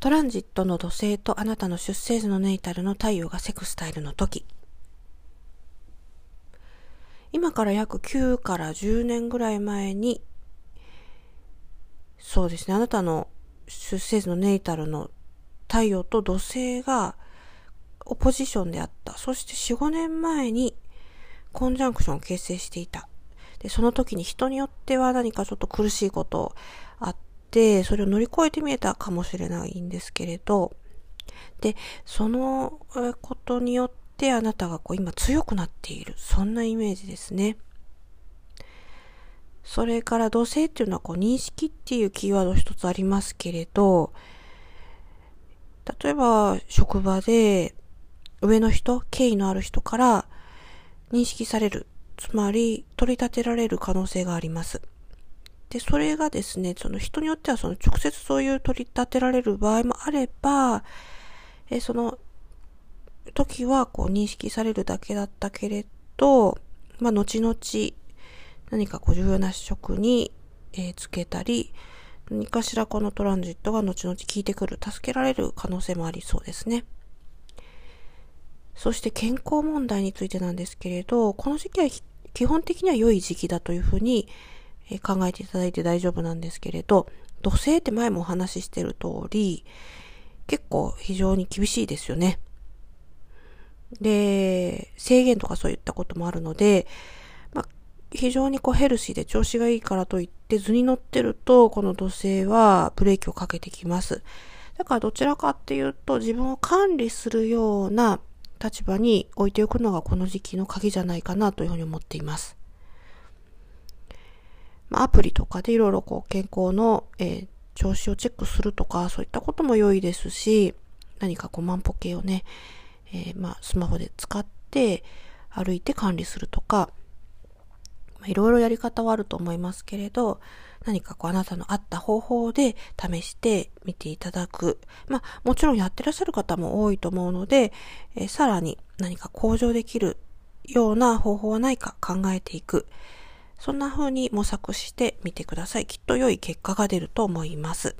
トランジットの土星とあなたの出生時のネイタルの太陽がセクスタイルの時。今から約9から10年ぐらい前に、そうですね、あなたの出生時のネイタルの太陽と土星がオポジションであった。そして4、5年前にコンジャンクションを形成していた。で、その時に人によっては何かちょっと苦しいことあって、それを乗り越えてみえたかもしれないんですけれど、で、そのことによってあなたがこう今強くなっている。そんなイメージですね。それから土星っていうのはこう認識っていうキーワード一つありますけれど、例えば職場で上の人、敬意のある人から認識される。つまり、取り立てられる可能性があります。で、それがですね、その人によってはその直接そういう取り立てられる場合もあれば、えその時はこう認識されるだけだったけれど、まあ、後々何かこう重要な職に、えー、つけたり、何かしらこのトランジットが後々効いてくる、助けられる可能性もありそうですね。そして健康問題についてなんですけれど、この時期は基本的には良い時期だというふうにえ考えていただいて大丈夫なんですけれど、土星って前もお話ししてる通り、結構非常に厳しいですよね。で、制限とかそういったこともあるので、まあ、非常にこうヘルシーで調子がいいからといって図に乗ってると、この土星はブレーキをかけてきます。だからどちらかっていうと自分を管理するような立場に置いておくのがこの時期の鍵じゃないかなというふうに思っています。アプリとかでいろいろこう健康の、えー、調子をチェックするとか、そういったことも良いですし、何かこう万歩計をね、えー、まあ、スマホで使って歩いて管理するとか、いろいろやり方はあると思いますけれど、何かこうあなたの合った方法で試してみていただく。まあもちろんやってらっしゃる方も多いと思うので、えー、さらに何か向上できるような方法はないか考えていく。そんな風に模索してみてください。きっと良い結果が出ると思います。